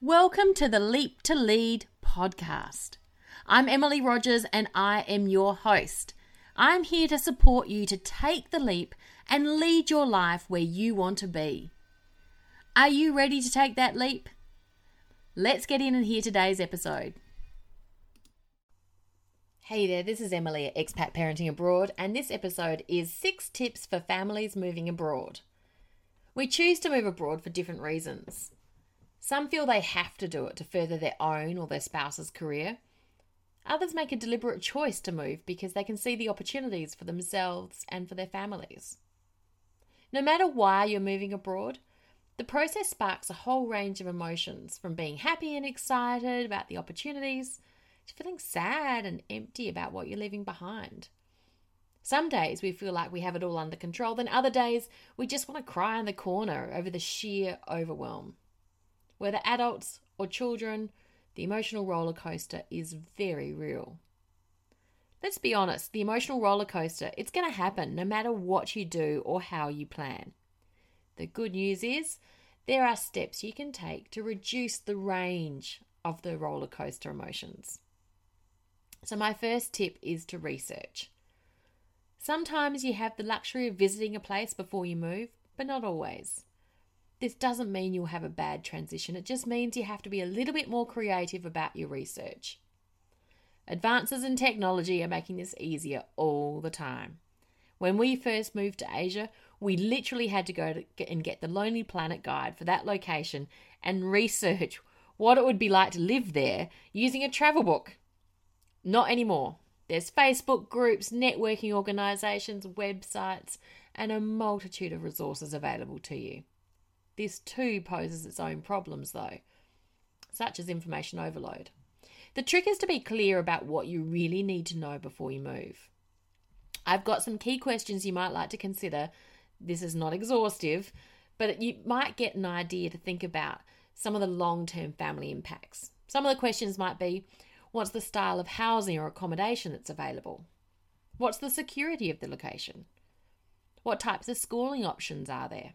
Welcome to the Leap to Lead podcast. I'm Emily Rogers and I am your host. I'm here to support you to take the leap and lead your life where you want to be. Are you ready to take that leap? Let's get in and hear today's episode. Hey there, this is Emily at Expat Parenting Abroad, and this episode is six tips for families moving abroad. We choose to move abroad for different reasons. Some feel they have to do it to further their own or their spouse's career. Others make a deliberate choice to move because they can see the opportunities for themselves and for their families. No matter why you're moving abroad, the process sparks a whole range of emotions from being happy and excited about the opportunities to feeling sad and empty about what you're leaving behind. Some days we feel like we have it all under control, then other days we just want to cry in the corner over the sheer overwhelm. Whether adults or children, the emotional roller coaster is very real. Let's be honest, the emotional roller coaster, it's going to happen no matter what you do or how you plan. The good news is there are steps you can take to reduce the range of the roller coaster emotions. So, my first tip is to research. Sometimes you have the luxury of visiting a place before you move, but not always. This doesn't mean you'll have a bad transition, it just means you have to be a little bit more creative about your research. Advances in technology are making this easier all the time. When we first moved to Asia, we literally had to go to get and get the Lonely Planet guide for that location and research what it would be like to live there using a travel book. Not anymore. There's Facebook groups, networking organizations, websites, and a multitude of resources available to you. This too poses its own problems, though, such as information overload. The trick is to be clear about what you really need to know before you move. I've got some key questions you might like to consider. This is not exhaustive, but you might get an idea to think about some of the long term family impacts. Some of the questions might be what's the style of housing or accommodation that's available? What's the security of the location? What types of schooling options are there?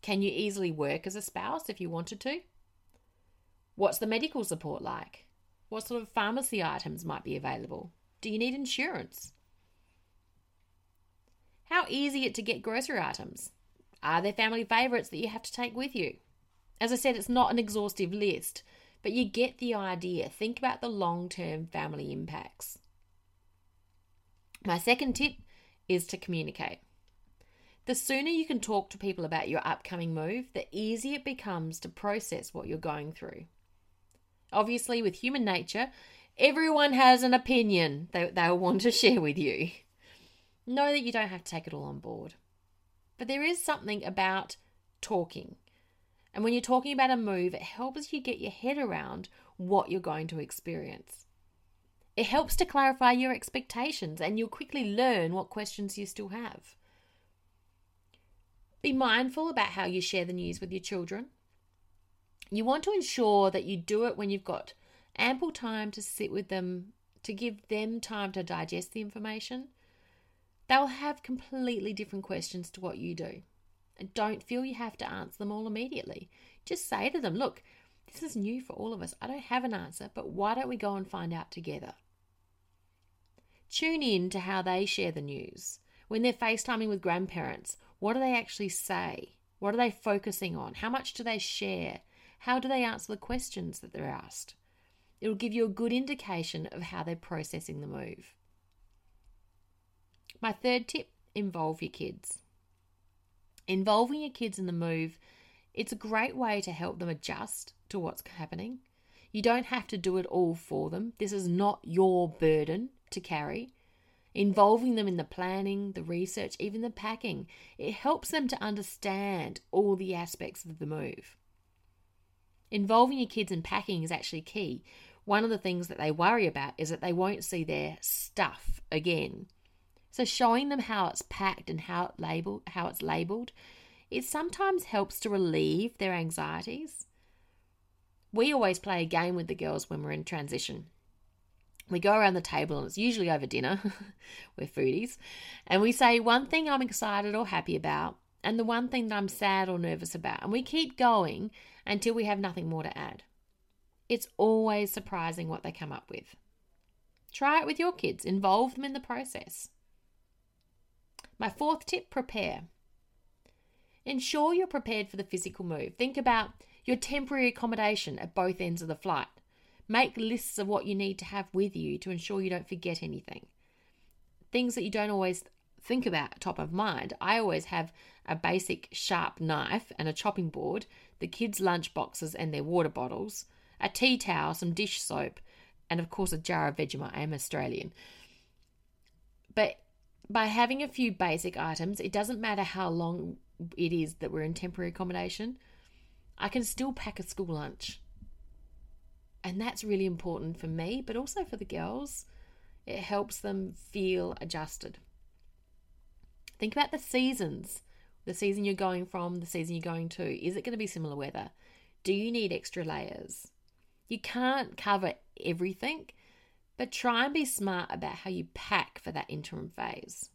Can you easily work as a spouse if you wanted to? What's the medical support like? What sort of pharmacy items might be available? Do you need insurance? How easy it to get grocery items? Are there family favourites that you have to take with you? As I said, it's not an exhaustive list, but you get the idea. Think about the long term family impacts. My second tip is to communicate. The sooner you can talk to people about your upcoming move, the easier it becomes to process what you're going through. Obviously, with human nature, everyone has an opinion that they'll want to share with you. Know that you don't have to take it all on board. But there is something about talking. And when you're talking about a move, it helps you get your head around what you're going to experience. It helps to clarify your expectations and you'll quickly learn what questions you still have. Be mindful about how you share the news with your children. You want to ensure that you do it when you've got ample time to sit with them, to give them time to digest the information. They'll have completely different questions to what you do. And don't feel you have to answer them all immediately. Just say to them, look, this is new for all of us. I don't have an answer, but why don't we go and find out together? Tune in to how they share the news. When they're FaceTiming with grandparents, what do they actually say? What are they focusing on? How much do they share? How do they answer the questions that they're asked? It'll give you a good indication of how they're processing the move. My third tip involve your kids. Involving your kids in the move, it's a great way to help them adjust to what's happening. You don't have to do it all for them. This is not your burden to carry involving them in the planning, the research, even the packing. It helps them to understand all the aspects of the move. Involving your kids in packing is actually key. One of the things that they worry about is that they won't see their stuff again. So showing them how it's packed and how it labeled, how it's labeled, it sometimes helps to relieve their anxieties. We always play a game with the girls when we're in transition we go around the table and it's usually over dinner we're foodies and we say one thing i'm excited or happy about and the one thing that I'm sad or nervous about. And we keep going until we have nothing more to add. It's always surprising what they come up with. Try it with your kids, involve them in the process. My fourth tip prepare. Ensure you're prepared for the physical move. Think about your temporary accommodation at both ends of the flight. Make lists of what you need to have with you to ensure you don't forget anything. Things that you don't always think about top of mind. I always have a basic sharp knife and a chopping board, the kids' lunch boxes and their water bottles, a tea towel, some dish soap, and of course a jar of Vegemite. I am Australian. But by having a few basic items, it doesn't matter how long it is that we're in temporary accommodation, I can still pack a school lunch. And that's really important for me, but also for the girls. It helps them feel adjusted. Think about the seasons the season you're going from, the season you're going to. Is it going to be similar weather? Do you need extra layers? You can't cover everything, but try and be smart about how you pack for that interim phase.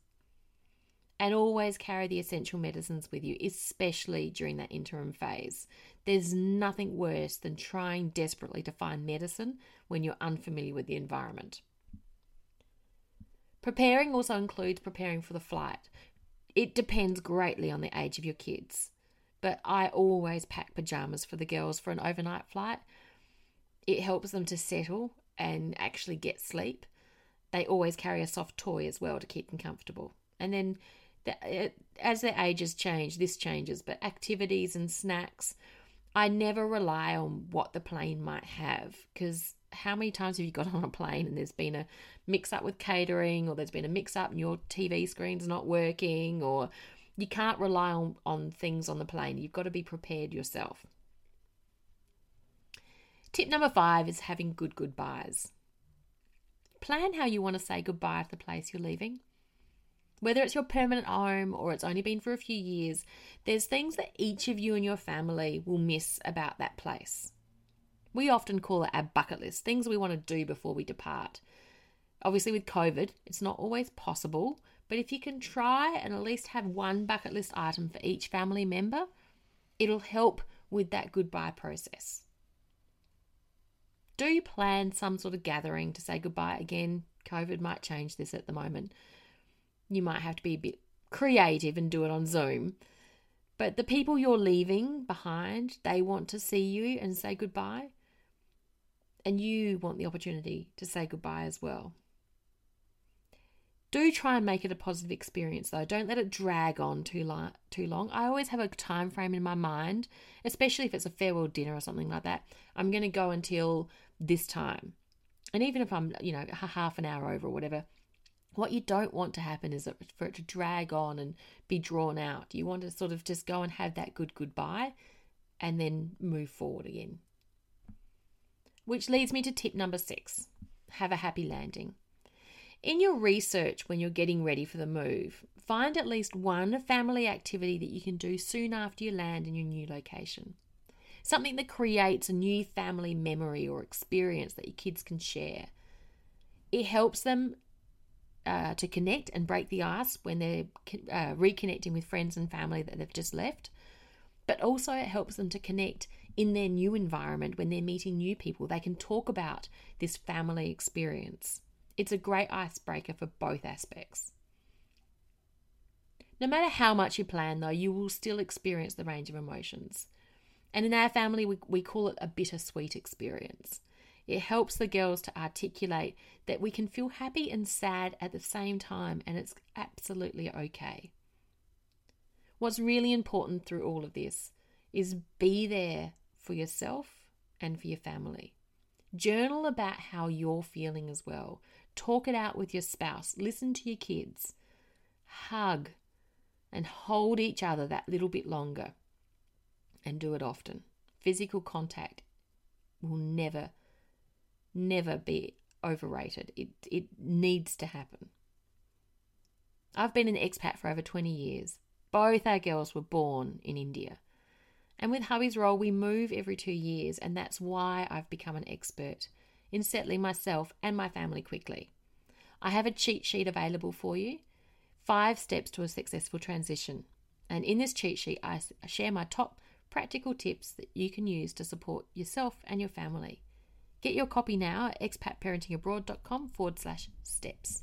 And always carry the essential medicines with you, especially during that interim phase. There's nothing worse than trying desperately to find medicine when you're unfamiliar with the environment. Preparing also includes preparing for the flight. It depends greatly on the age of your kids, but I always pack pajamas for the girls for an overnight flight. It helps them to settle and actually get sleep. They always carry a soft toy as well to keep them comfortable. And then the, as their ages change, this changes, but activities and snacks, I never rely on what the plane might have because how many times have you got on a plane and there's been a mix up with catering or there's been a mix up and your TV screen's not working or you can't rely on, on things on the plane. You've got to be prepared yourself. Tip number five is having good goodbyes. Plan how you want to say goodbye to the place you're leaving. Whether it's your permanent home or it's only been for a few years, there's things that each of you and your family will miss about that place. We often call it our bucket list, things we want to do before we depart. Obviously, with COVID, it's not always possible, but if you can try and at least have one bucket list item for each family member, it'll help with that goodbye process. Do plan some sort of gathering to say goodbye again. COVID might change this at the moment. You might have to be a bit creative and do it on Zoom. But the people you're leaving behind, they want to see you and say goodbye and you want the opportunity to say goodbye as well. Do try and make it a positive experience though. Don't let it drag on too long. Too long. I always have a time frame in my mind, especially if it's a farewell dinner or something like that. I'm going to go until this time, and even if I'm, you know, half an hour over or whatever. What you don't want to happen is for it to drag on and be drawn out. You want to sort of just go and have that good goodbye, and then move forward again. Which leads me to tip number six have a happy landing. In your research when you're getting ready for the move, find at least one family activity that you can do soon after you land in your new location. Something that creates a new family memory or experience that your kids can share. It helps them uh, to connect and break the ice when they're uh, reconnecting with friends and family that they've just left. But also, it helps them to connect in their new environment when they're meeting new people. They can talk about this family experience. It's a great icebreaker for both aspects. No matter how much you plan, though, you will still experience the range of emotions. And in our family, we, we call it a bittersweet experience. It helps the girls to articulate that we can feel happy and sad at the same time, and it's absolutely okay. What's really important through all of this is be there for yourself and for your family. Journal about how you're feeling as well. Talk it out with your spouse. Listen to your kids. Hug and hold each other that little bit longer and do it often. Physical contact will never, never be overrated. It, it needs to happen. I've been an expat for over 20 years. Both our girls were born in India. And with hubby's role, we move every two years, and that's why I've become an expert in settling myself and my family quickly. I have a cheat sheet available for you five steps to a successful transition. And in this cheat sheet, I share my top practical tips that you can use to support yourself and your family. Get your copy now at expatparentingabroad.com forward slash steps.